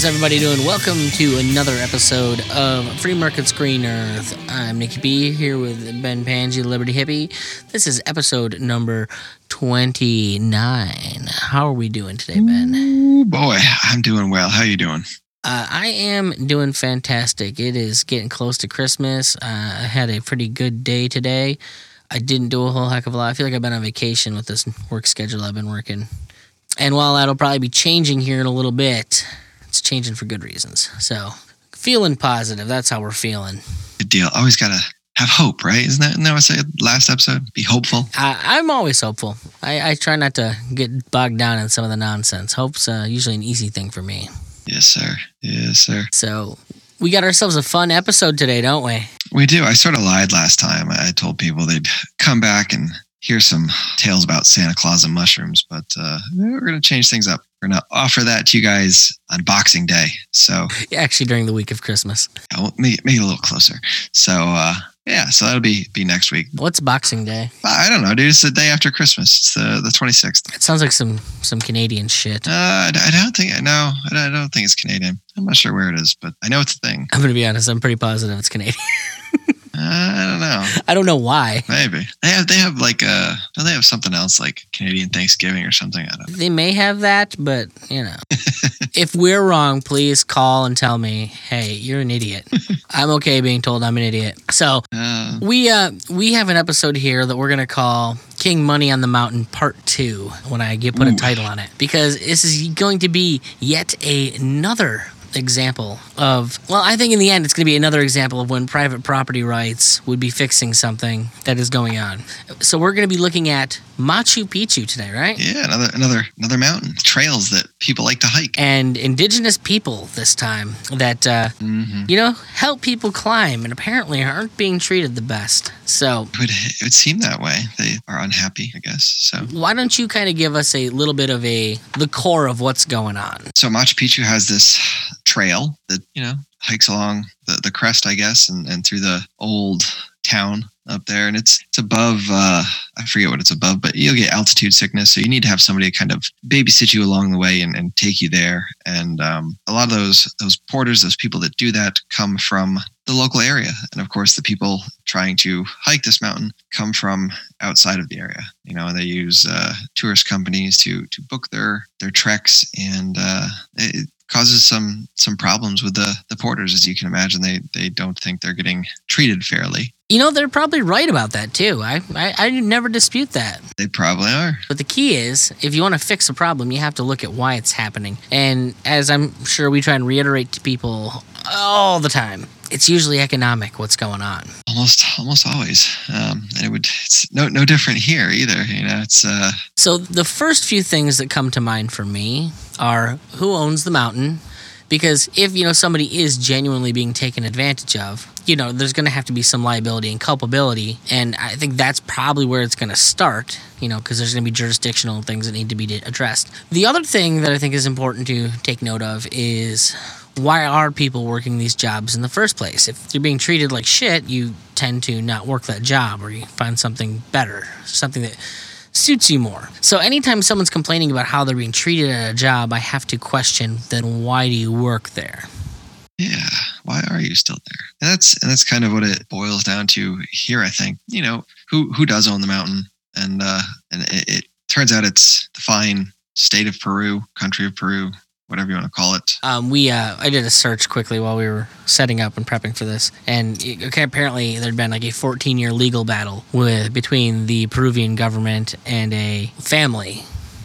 How's everybody doing? Welcome to another episode of Free Market Screen Earth. I'm Nikki B here with Ben Pangy, Liberty Hippie. This is episode number 29. How are we doing today, Ben? Ooh, boy, I'm doing well. How are you doing? Uh, I am doing fantastic. It is getting close to Christmas. Uh, I had a pretty good day today. I didn't do a whole heck of a lot. I feel like I've been on vacation with this work schedule I've been working. And while that'll probably be changing here in a little bit, it's changing for good reasons. So, feeling positive. That's how we're feeling. Good deal. Always gotta have hope, right? Isn't that, isn't that what I said last episode? Be hopeful. I, I'm always hopeful. I, I try not to get bogged down in some of the nonsense. Hope's uh, usually an easy thing for me. Yes, sir. Yes, sir. So, we got ourselves a fun episode today, don't we? We do. I sort of lied last time. I told people they'd come back and hear some tales about Santa Claus and mushrooms, but uh, we're gonna change things up. We're gonna offer that to you guys on Boxing Day. So Actually, during the week of Christmas. I'll make, make it a little closer. So uh, yeah, so that'll be be next week. What's Boxing Day? I don't know, dude. It's the day after Christmas. It's the the twenty sixth. It sounds like some some Canadian shit. Uh, I, I don't think I know. I don't, I don't think it's Canadian. I'm not sure where it is, but I know it's a thing. I'm gonna be honest. I'm pretty positive it's Canadian. I don't know. I don't know why. Maybe they have they have like uh don't they have something else like Canadian Thanksgiving or something? I don't know. They may have that, but you know, if we're wrong, please call and tell me. Hey, you're an idiot. I'm okay being told I'm an idiot. So Uh, we uh we have an episode here that we're gonna call King Money on the Mountain Part Two. When I get put a title on it, because this is going to be yet another example of well i think in the end it's going to be another example of when private property rights would be fixing something that is going on so we're going to be looking at machu picchu today right yeah, another another another mountain trails that people like to hike. and indigenous people this time that uh, hmm you know help people climb and apparently aren't being treated the best so It would it would seem that way. They are unhappy, I guess. So why don't you kind of give us a little bit of a the core of what's going on so Machu Picchu has this trail that you know hikes along the, the crest, I guess, and, and through the old town up there, and it's it's above. Uh, I forget what it's above, but you'll get altitude sickness, so you need to have somebody to kind of babysit you along the way and, and take you there. And um, a lot of those those porters, those people that do that, come from the local area, and of course, the people trying to hike this mountain come from outside of the area. You know, and they use uh, tourist companies to to book their their treks, and uh, it causes some some problems with the the porters, as you can imagine. They they don't think they're getting treated fairly. you know they're probably right about that too i i, I never dispute that They probably are. But the key is, if you want to fix a problem, you have to look at why it's happening. And as I'm sure we try and reiterate to people all the time, it's usually economic what's going on. Almost almost always, um, and it would it's no no different here either. You know, it's uh, So the first few things that come to mind for me are who owns the mountain? Because if you know somebody is genuinely being taken advantage of, you know, there's going to have to be some liability and culpability, and I think that's probably where it's going to start. You know, because there's going to be jurisdictional things that need to be addressed. The other thing that I think is important to take note of is why are people working these jobs in the first place? If you're being treated like shit, you tend to not work that job, or you find something better, something that suits you more. So anytime someone's complaining about how they're being treated at a job, I have to question then why do you work there? yeah. Why are you still there? And that's and that's kind of what it boils down to here. I think you know who who does own the mountain, and uh, and it, it turns out it's the fine state of Peru, country of Peru, whatever you want to call it. Um, we uh, I did a search quickly while we were setting up and prepping for this, and okay, apparently there'd been like a 14 year legal battle with between the Peruvian government and a family.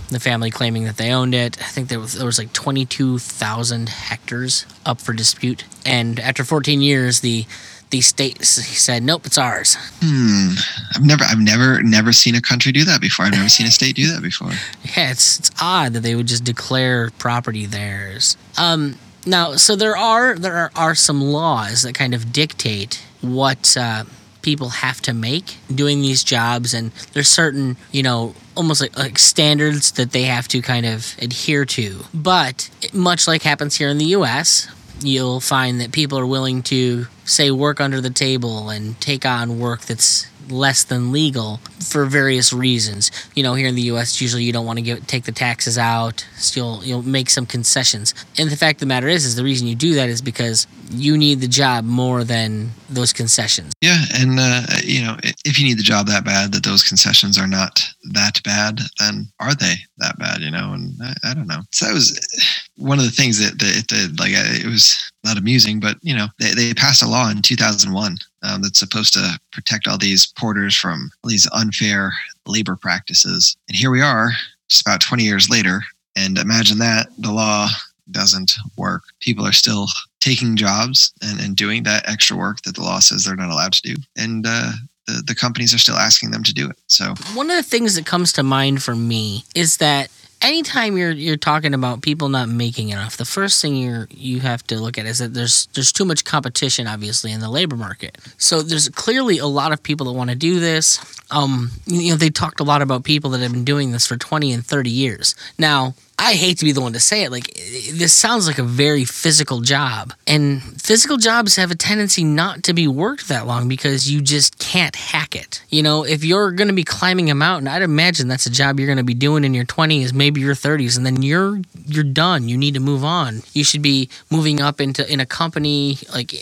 The family claiming that they owned it. I think there was there was like 22,000 hectares up for dispute, and after 14 years, the the state s- said, "Nope, it's ours." Hmm. I've never I've never never seen a country do that before. I've never seen a state do that before. Yeah, it's it's odd that they would just declare property theirs. Um, now, so there are there are, are some laws that kind of dictate what uh, people have to make doing these jobs, and there's certain you know almost like, like standards that they have to kind of adhere to. But much like happens here in the U.S. you'll find that people are willing to say work under the table and take on work that's less than legal for various reasons. You know, here in the U.S., usually you don't want to give, take the taxes out, still you'll make some concessions. And the fact of the matter is, is the reason you do that is because you need the job more than those concessions. Yeah, and uh, you know, if you need the job that bad, that those concessions are not that bad, then are they that bad? You know, and I, I don't know. So that was one of the things that, that it did. Like it was not amusing, but you know, they, they passed a law in 2001 um, that's supposed to protect all these porters from all these unfair labor practices. And here we are, just about 20 years later. And imagine that the law doesn't work. People are still taking jobs and, and doing that extra work that the law says they're not allowed to do. And uh, the, the companies are still asking them to do it. So, one of the things that comes to mind for me is that anytime you're you're talking about people not making enough, the first thing you you have to look at is that there's there's too much competition, obviously, in the labor market. So there's clearly a lot of people that want to do this. Um, you know, they talked a lot about people that have been doing this for 20 and 30 years. Now, I hate to be the one to say it. Like, this sounds like a very physical job. And physical jobs have a tendency not to be worked that long because you just can't hack it. You know, if you're going to be climbing a mountain, I'd imagine that's a job you're going to be doing in your 20s, maybe your 30s, and then you're you're done. You need to move on. You should be moving up into in a company like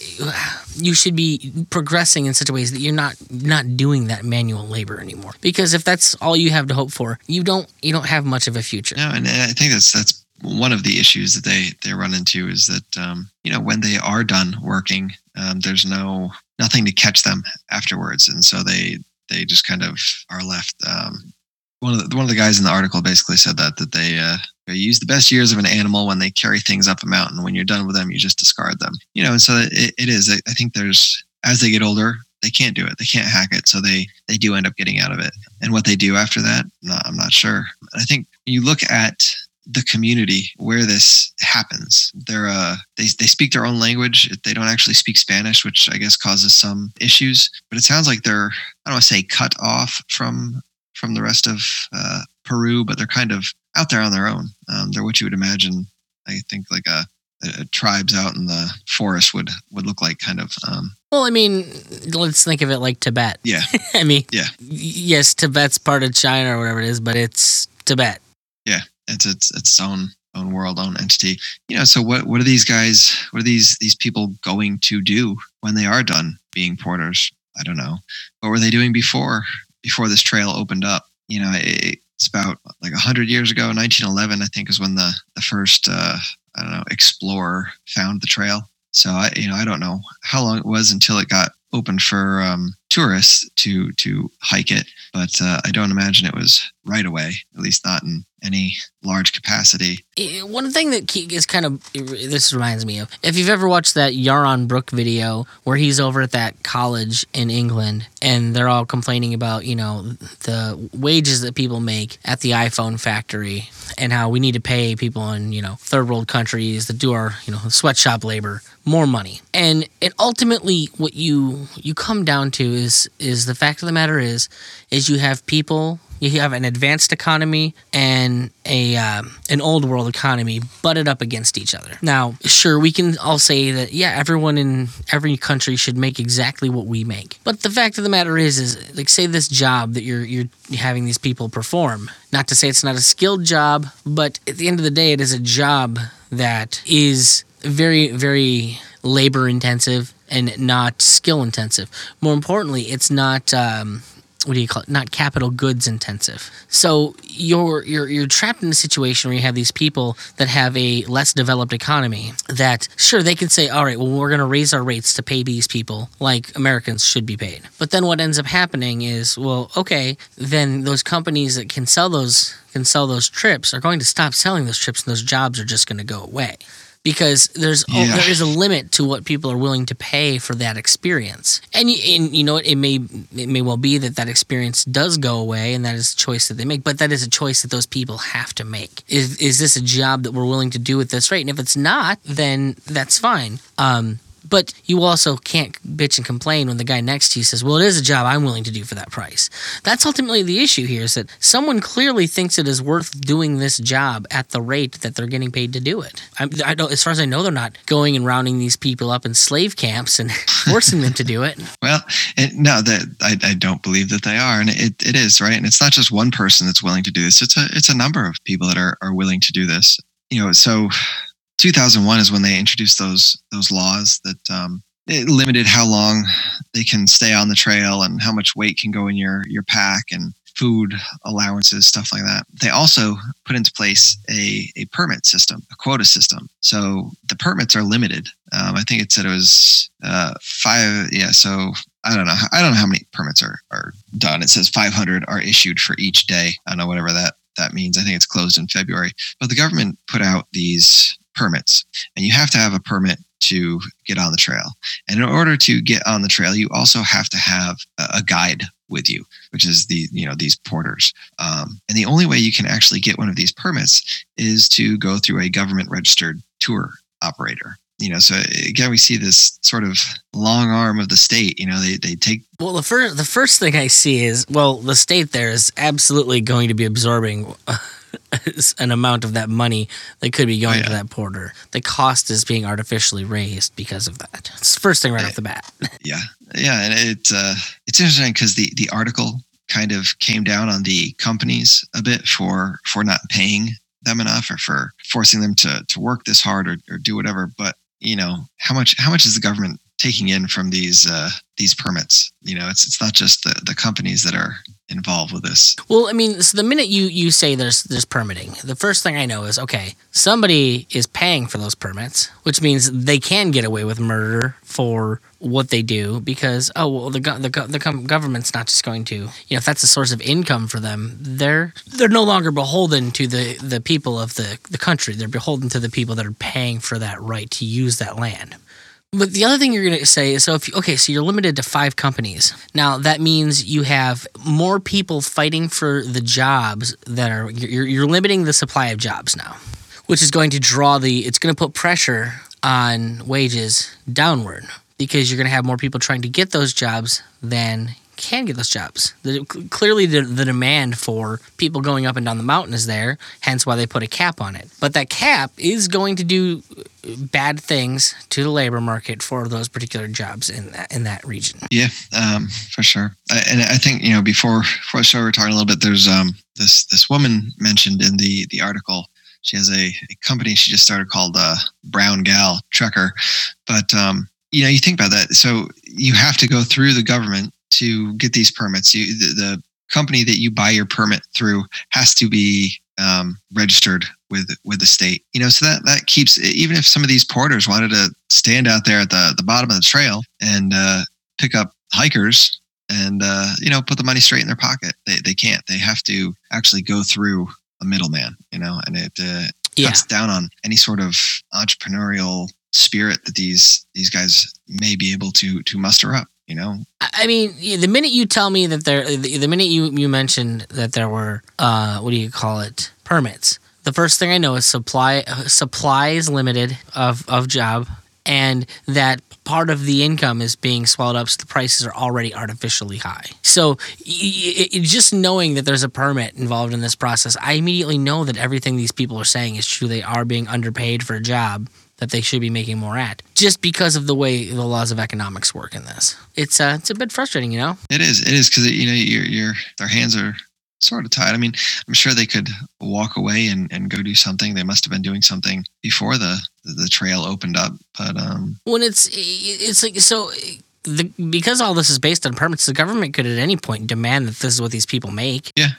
you should be progressing in such a ways that you're not not doing that manual labor anymore. Because if that's all you have to hope for, you don't you don't have much of a future. No, and I think that's that's one of the issues that they they run into is that um, you know when they are done working, um, there's no nothing to catch them afterwards, and so they they just kind of are left. Um, one of the one of the guys in the article basically said that that they uh, they use the best years of an animal when they carry things up a mountain. When you're done with them, you just discard them. You know, and so it, it is. I think there's as they get older, they can't do it. They can't hack it, so they they do end up getting out of it. And what they do after that, I'm not sure. I think you look at the community where this happens. They're uh, they they speak their own language. They don't actually speak Spanish, which I guess causes some issues. But it sounds like they're I don't want to say cut off from from the rest of uh, Peru, but they're kind of out there on their own. Um, they're what you would imagine. I think like a, a, tribes out in the forest would would look like, kind of. Um, well, I mean, let's think of it like Tibet. Yeah. I mean, yeah. Yes, Tibet's part of China or whatever it is, but it's Tibet. Yeah, it's its its own own world, own entity. You know, so what what are these guys? What are these these people going to do when they are done being porters? I don't know. What were they doing before before this trail opened up? You know, it, it's about like 100 years ago 1911 i think is when the, the first uh, i don't know explorer found the trail so i you know i don't know how long it was until it got open for um, tourists to to hike it but uh, i don't imagine it was right away at least not in any large capacity. One thing that is kind of this reminds me of if you've ever watched that Yaron Brook video where he's over at that college in England and they're all complaining about you know the wages that people make at the iPhone factory and how we need to pay people in you know third world countries that do our you know sweatshop labor more money and and ultimately what you you come down to is is the fact of the matter is is you have people you have an advanced economy and a um, an old world economy butted up against each other. Now, sure, we can all say that yeah, everyone in every country should make exactly what we make. But the fact of the matter is, is like say this job that you're you're having these people perform. Not to say it's not a skilled job, but at the end of the day, it is a job that is very very labor intensive and not skill intensive. More importantly, it's not um, what do you call it? Not capital goods intensive. So you're you're you're trapped in a situation where you have these people that have a less developed economy. That sure they can say, all right, well we're going to raise our rates to pay these people like Americans should be paid. But then what ends up happening is, well, okay, then those companies that can sell those can sell those trips are going to stop selling those trips, and those jobs are just going to go away because there's yeah. oh, there is a limit to what people are willing to pay for that experience. And, and you know it may it may well be that that experience does go away and that is a choice that they make, but that is a choice that those people have to make. Is is this a job that we're willing to do at this rate? And if it's not, then that's fine. Um, But you also can't bitch and complain when the guy next to you says, "Well, it is a job I'm willing to do for that price." That's ultimately the issue here is that someone clearly thinks it is worth doing this job at the rate that they're getting paid to do it. I, I don't, as far as I know, they're not going and rounding these people up in slave camps and forcing them to do it. Well, it, no, that I, I don't believe that they are, and it, it is right. And it's not just one person that's willing to do this; it's a it's a number of people that are are willing to do this. You know, so 2001 is when they introduced those those laws that um, it limited how long they can stay on the trail and how much weight can go in your your pack and food allowances, stuff like that. They also put into place a, a permit system, a quota system. So the permits are limited. Um, I think it said it was uh, five. Yeah. So I don't know. I don't know how many permits are, are done. It says 500 are issued for each day. I don't know whatever that that means. I think it's closed in February. But the government put out these permits, and you have to have a permit to get on the trail. And in order to get on the trail, you also have to have a guide with you, which is the you know these porters. Um, and the only way you can actually get one of these permits is to go through a government registered tour operator. You know, so again, we see this sort of long arm of the state. You know, they, they take. Well, the first the first thing I see is well, the state there is absolutely going to be absorbing an amount of that money that could be going oh, yeah. to that porter. The cost is being artificially raised because of that. It's the first thing right off the bat. yeah, yeah, and it's uh, it's interesting because the the article kind of came down on the companies a bit for for not paying them enough or for forcing them to to work this hard or, or do whatever. But you know how much how much is the government taking in from these uh, these permits. You know, it's it's not just the, the companies that are involved with this. Well, I mean, so the minute you you say there's there's permitting, the first thing I know is okay, somebody is paying for those permits, which means they can get away with murder for what they do because oh well the the the government's not just going to you know if that's a source of income for them they're they're no longer beholden to the the people of the the country they're beholden to the people that are paying for that right to use that land but the other thing you're going to say is so if okay, so you're limited to five companies. Now that means you have more people fighting for the jobs that are you're, you're limiting the supply of jobs now, which is going to draw the it's going to put pressure on wages downward because you're going to have more people trying to get those jobs than can get those jobs. The, clearly, the, the demand for people going up and down the mountain is there, hence why they put a cap on it. But that cap is going to do bad things to the labor market for those particular jobs in that, in that region. Yeah, um, for sure. I, and I think you know before before the show we a little bit. There's um, this this woman mentioned in the the article. She has a, a company she just started called uh, Brown Gal Trekker, but um, you know you think about that. So you have to go through the government to get these permits. You, the, the company that you buy your permit through has to be um, registered with with the state. You know, so that that keeps even if some of these porters wanted to stand out there at the the bottom of the trail and uh, pick up hikers and uh, you know put the money straight in their pocket, they they can't. They have to actually go through a middleman. You know, and it uh, yeah. cuts down on any sort of entrepreneurial spirit that these these guys may be able to to muster up you know? I mean the minute you tell me that there the, minute you you mentioned that there were uh what do you call it? Permits. The first thing i know is supply supply is limited of of job and that part of the income is being swallowed up so the prices are already artificially high. So just knowing that there's a permit involved in this process i immediately know that everything these people are saying is true. They are being underpaid for a job that they should be making more at, just because of the way the laws of economics work in this. It's uh, it's a bit frustrating, you know. It is. It is because you know your your their hands are sort of tied. I mean, I'm sure they could walk away and, and go do something. They must have been doing something before the the trail opened up. But um, when it's it's like so. The, because all this is based on permits, the government could at any point demand that this is what these people make. Yeah,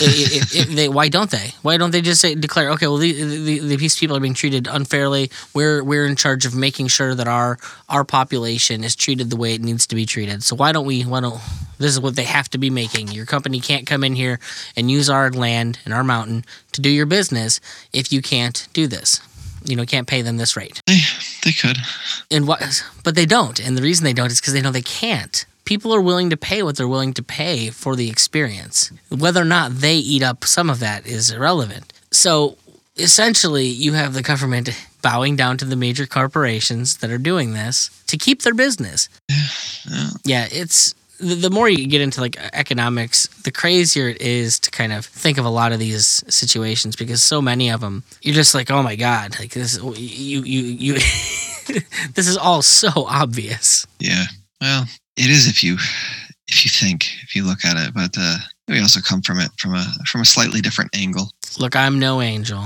it, it, they, why don't they? Why don't they just say declare? Okay, well, the, the, these people are being treated unfairly. We're we're in charge of making sure that our our population is treated the way it needs to be treated. So why don't we? Why don't this is what they have to be making? Your company can't come in here and use our land and our mountain to do your business if you can't do this. You know, can't pay them this rate. They they could. And what? But they don't. And the reason they don't is because they know they can't people are willing to pay what they're willing to pay for the experience. Whether or not they eat up some of that is irrelevant. So essentially, you have the government bowing down to the major corporations that are doing this to keep their business. Yeah. Yeah, it's the, the more you get into like economics, the crazier it is to kind of think of a lot of these situations because so many of them, you're just like, oh my god, like this, you you you, this is all so obvious. Yeah. Well, it is if you if you think if you look at it, but uh, we also come from it from a from a slightly different angle. Look, I'm no angel,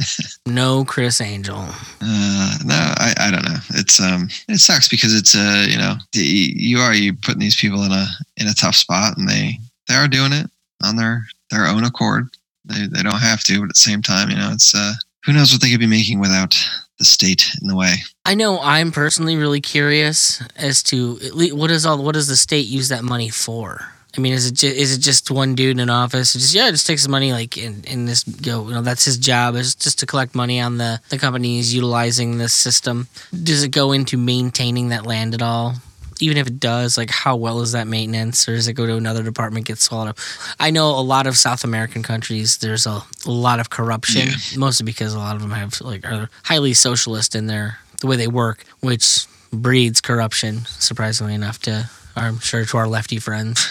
no Criss Angel. Uh, no, I, I don't know. It's um it sucks because it's uh you know the, you are you putting these people in a in a tough spot and they they are doing it on their their own accord. They they don't have to, but at the same time, you know, it's uh who knows what they could be making without the state in the way. I know I'm personally really curious as to what is all what does the state use that money for? I mean, is it just, is it just one dude in an office? Just yeah, just takes money like in in this go. You know, that's his job is just to collect money on the the companies utilizing this system. Does it go into maintaining that land at all? Even if it does, like how well is that maintenance, or does it go to another department get swallowed up? I know a lot of South American countries. There's a, a lot of corruption, Yeah. mostly because a lot of them have like are highly socialist in their the way they work, which breeds corruption. Surprisingly enough, to I'm sure to our lefty friends.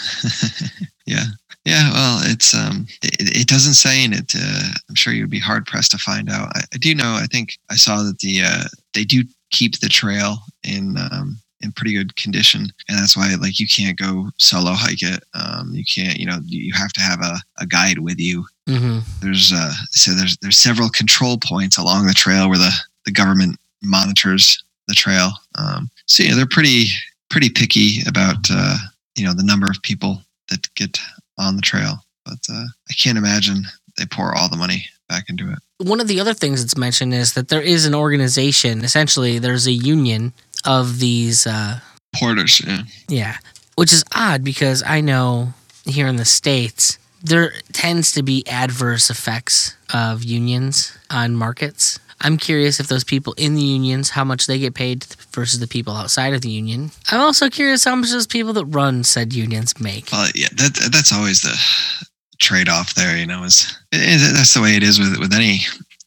yeah. Yeah, well, it's um, it, it doesn't say in it. Uh, I'm sure you'd be hard pressed to find out. I, I do know. I think I saw that the uh, they do keep the trail in um, in pretty good condition, and that's why like you can't go solo hike it. Um, you can't, you know, you have to have a, a guide with you. hmm There's uh, so there's there's several control points along the trail where the the government monitors the trail. Um, so yeah, they're pretty pretty picky about uh, you know the number of people that get on the trail. But uh, I can't imagine they pour all the money back into it. One of the other things that's mentioned is that there is an organization. Essentially, there's a union of these. Uh, Porters, yeah. Yeah. Which is odd because I know here in the States, there tends to be adverse effects of unions on markets. I'm curious if those people in the unions, how much they get paid versus the people outside of the union. I'm also curious how much those people that run said unions make. Well, yeah, that that's always the trade off. There, you know, is it, that's the way it is with with any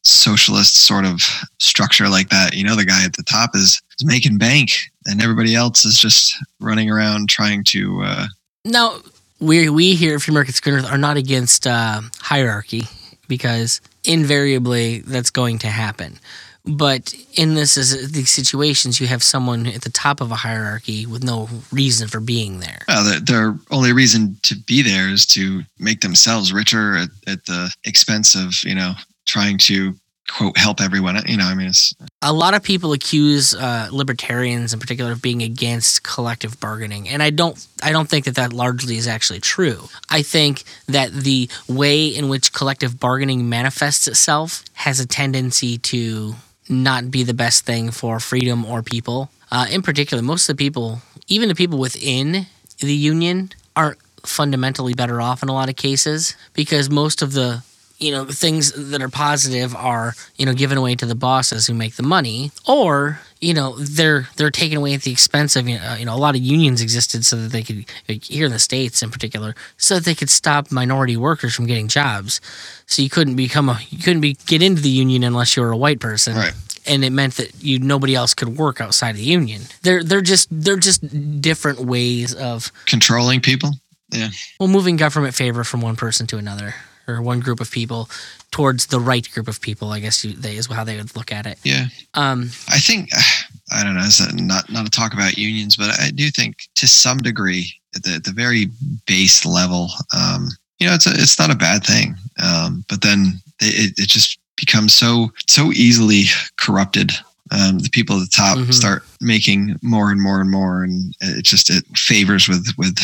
socialist sort of structure like that. You know, the guy at the top is, is making bank, and everybody else is just running around trying to. Uh, Now, we we here at Free Market Schooners are not against uh, hierarchy because invariably that's going to happen. But in this is these situations, you have someone at the top of a hierarchy with no reason for being there. well, their, their only reason to be there is to make themselves richer at, at the expense of you know trying to quote help everyone. You know, I mean, it's A lot of people accuse uh, libertarians, in particular, of being against collective bargaining, and I don't. I don't think that that largely is actually true. I think that the way in which collective bargaining manifests itself has a tendency to not be the best thing for freedom or people. Uh, in particular, most of the people, even the people within the union, aren't fundamentally better off in a lot of cases because most of the you know things that are positive are you know given away to the bosses who make the money or you know they're they're taken away at the expense of you know, you know a lot of unions existed so that they could like here in the states in particular so that they could stop minority workers from getting jobs so you couldn't become a you couldn't be get into the union unless you were a white person Right. and it meant that you nobody else could work outside of the union they're they're just they're just different ways of controlling people. Yeah. Well, moving government favor from one person to another, or one group of people towards the right group of people. I guess you, they is how they would look at it. Yeah. Um, I think I don't know. It's not not to talk about unions, but I do think to some degree, at the, at the very base level, um, you know, it's a, it's not a bad thing. Um, but then it, it just becomes so so easily corrupted. Um, the people at the top Mhm. start making more and more and more, and it just it favors with with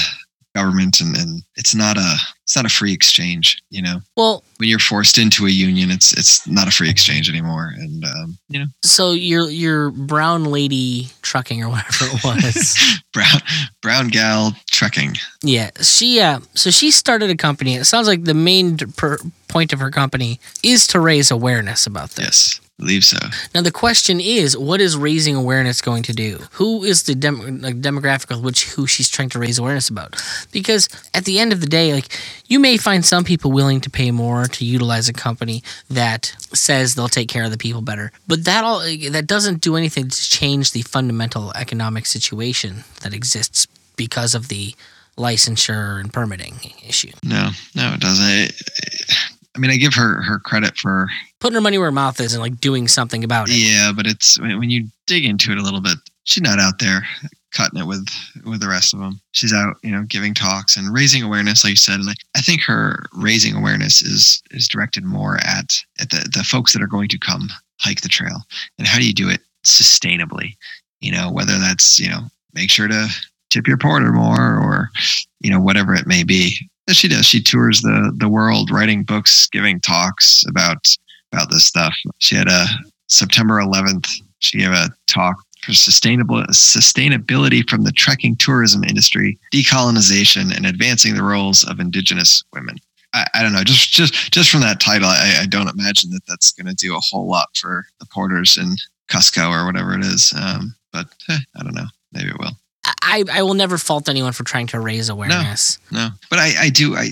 government, and, and it's not a it's not a free exchange. You know, well, when you're forced into a union, it's it's not a free exchange anymore, and um, you know. so your your brown lady trucking or whatever it was. brown brown gal trucking yeah, she uh, so she started a company. It sounds like the main per, point of her company is to raise awareness about this. Yes. Believe so. Now the question is, what is raising awareness going to do? Who is the dem- like, demographic of which who she's trying to raise awareness about? Because at the end of the day, like you may find some people willing to pay more to utilize a company that says they'll take care of the people better, but that all that doesn't do anything to change the fundamental economic situation that exists because of the licensure and permitting issue. No, no, it doesn't. It, I mean, I give her her credit for Putting her money where her mouth is and like doing something about it. yeah, but it's when you dig into it a little bit, she's not out there cutting it with with the rest of them. She's out, you know, giving talks and raising awareness, like you said. And I think her raising awareness is is directed more at at the the folks that are going to come hike the trail. And how do you do it sustainably? You know, whether that's you know make sure to tip your porter more or you know whatever it may be she does she tours the the world writing books giving talks about about this stuff she had a september 11th she gave a talk for sustainable sustainability from the trekking tourism industry decolonization and advancing the roles of indigenous women I, I don't know. Just, just, just from that title, I, I don't imagine that that's going to do a whole lot for the porters in Cusco or whatever it is. Um, but eh, I don't know. Maybe it will. I, I will never fault anyone for trying to raise awareness. No, but I, I do. I,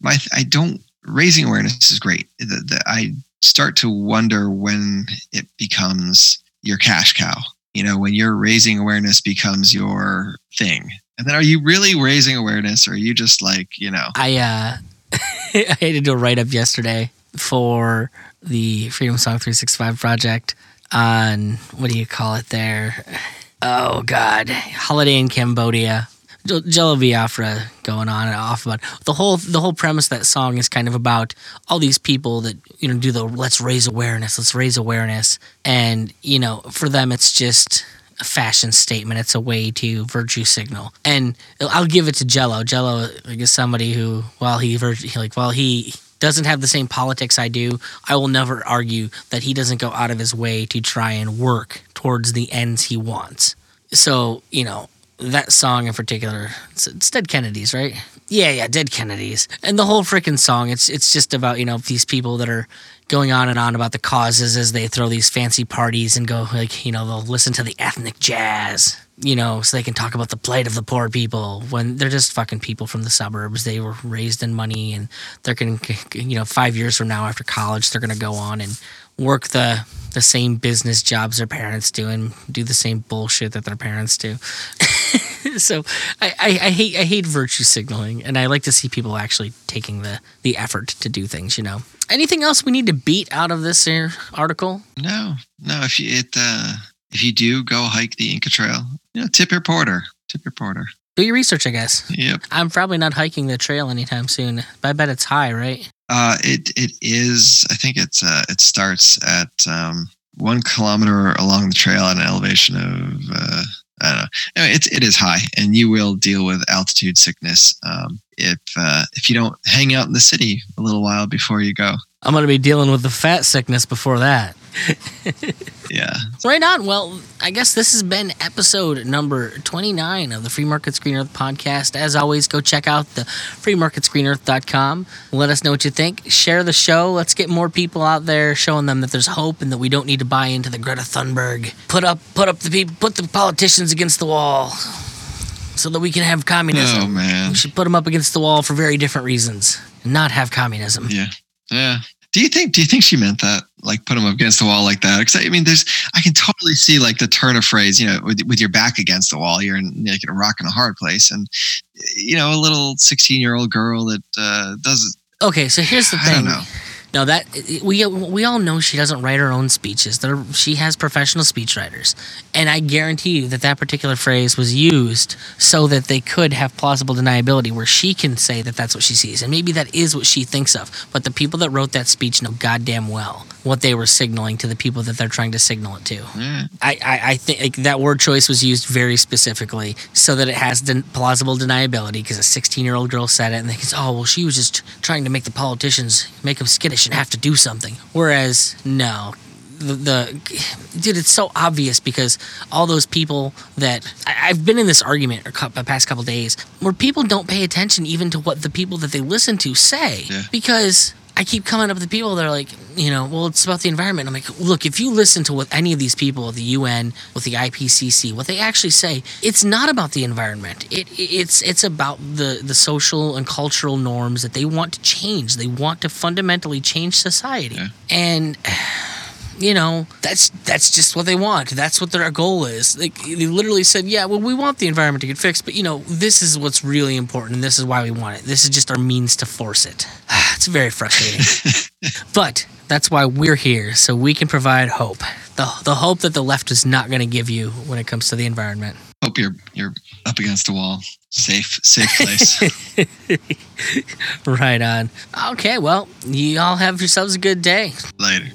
my, I don't. Raising awareness is great. The, the, I start to wonder when it becomes your cash cow. You know, when your raising awareness becomes your thing. And then, are you really raising awareness, or are you just like, you know? I uh, I had to do a write up yesterday for the Freedom Song 365 project on what do you call it there? Oh God, holiday in Cambodia. Jello Biafra going on and off about the whole the whole premise of that song is kind of about all these people that you know do the let's raise awareness, let's raise awareness, and you know for them it's just a fashion statement. It's a way to virtue signal, and I'll give it to Jello. Jello like, is somebody who, while he like while he doesn't have the same politics I do, I will never argue that he doesn't go out of his way to try and work towards the ends he wants. So, you know, that song in particular, it's, it's Dead Kennedys, right? Yeah, yeah, Dead Kennedys. And the whole freaking song, it's it's just about, you know, these people that are going on and on about the causes as they throw these fancy parties and go like, you know, they'll listen to the ethnic jazz, you know, so they can talk about the plight of the poor people when they're just fucking people from the suburbs. They were raised in money and they're going to, you know, five years from now after college, they're going to go on and work the the same business jobs their parents do and do the same bullshit that their parents do. so I, I, I hate I hate virtue signaling and I like to see people actually taking the the effort to do things, you know. Anything else we need to beat out of this article? No, no. If you it, uh, if you do go hike the Inca Trail, you know, tip your porter. Tip your porter. Do your research, I guess. Yep. I'm probably not hiking the trail anytime soon. But I bet it's high, right? Uh, it it is. I think it's uh, it starts at um, one kilometer along the trail at an elevation of uh, I don't know. Anyway, it's it is high, and you will deal with altitude sickness um, if uh, if you don't hang out in the city a little while before you go. I'm going to be dealing with the fat sickness before that. Yeah. Right on. Well, I guess this has been episode number 29 of the Free Market Screen Earth podcast. As always, go check out the freemarketscreenearth.com. Let us know what you think. Share the show. Let's get more people out there showing them that there's hope and that we don't need to buy into the Greta Thunberg. Put up put up the people put the politicians against the wall so that we can have communism. Oh man. We should put them up against the wall for very different reasons and not have communism. Yeah. Yeah. Do you think? Do you think she meant that? Like put him up against the wall like that? Because I mean, there's. I can totally see like the turn of phrase. You know, with, with your back against the wall, you're in like in a rock and a hard place, and you know, a little 16 year old girl that uh, does. Okay, so here's the I don't thing. know. No, that we we all know she doesn't write her own speeches. There, she has professional speechwriters, and I guarantee you that that particular phrase was used so that they could have plausible deniability, where she can say that that's what she sees, and maybe that is what she thinks of. But the people that wrote that speech know goddamn well what they were signaling to the people that they're trying to signal it to. Yeah. I, I, I think like, that word choice was used very specifically so that it has den- plausible deniability because a 16 year old girl said it and they can say, oh, well, she was just trying to make the politicians make them skittish and have to do something. Whereas, no. The, the dude, it's so obvious because all those people that I, I've been in this argument the past couple days where people don't pay attention even to what the people that they listen to say Yeah. because I keep coming up with people that are like, you know, well, it's about the environment. I'm like, look, if you listen to what any of these people at the UN, with the IPCC, what they actually say, it's not about the environment. It, it's it's about the the social and cultural norms that they want to change. They want to fundamentally change society, Yeah. and you know that's that's just what they want. That's what their goal is. Like they literally said yeah well we want the environment to get fixed but you know this is what's really important and this is why we want it. This is just our means to force it. It's very frustrating. But that's why we're here so we can provide hope. The, the hope that the left is not going to give you when it comes to the environment. Hope you're you're up against a wall. Safe, safe place. right on. Okay well you all have yourselves a good day. Later.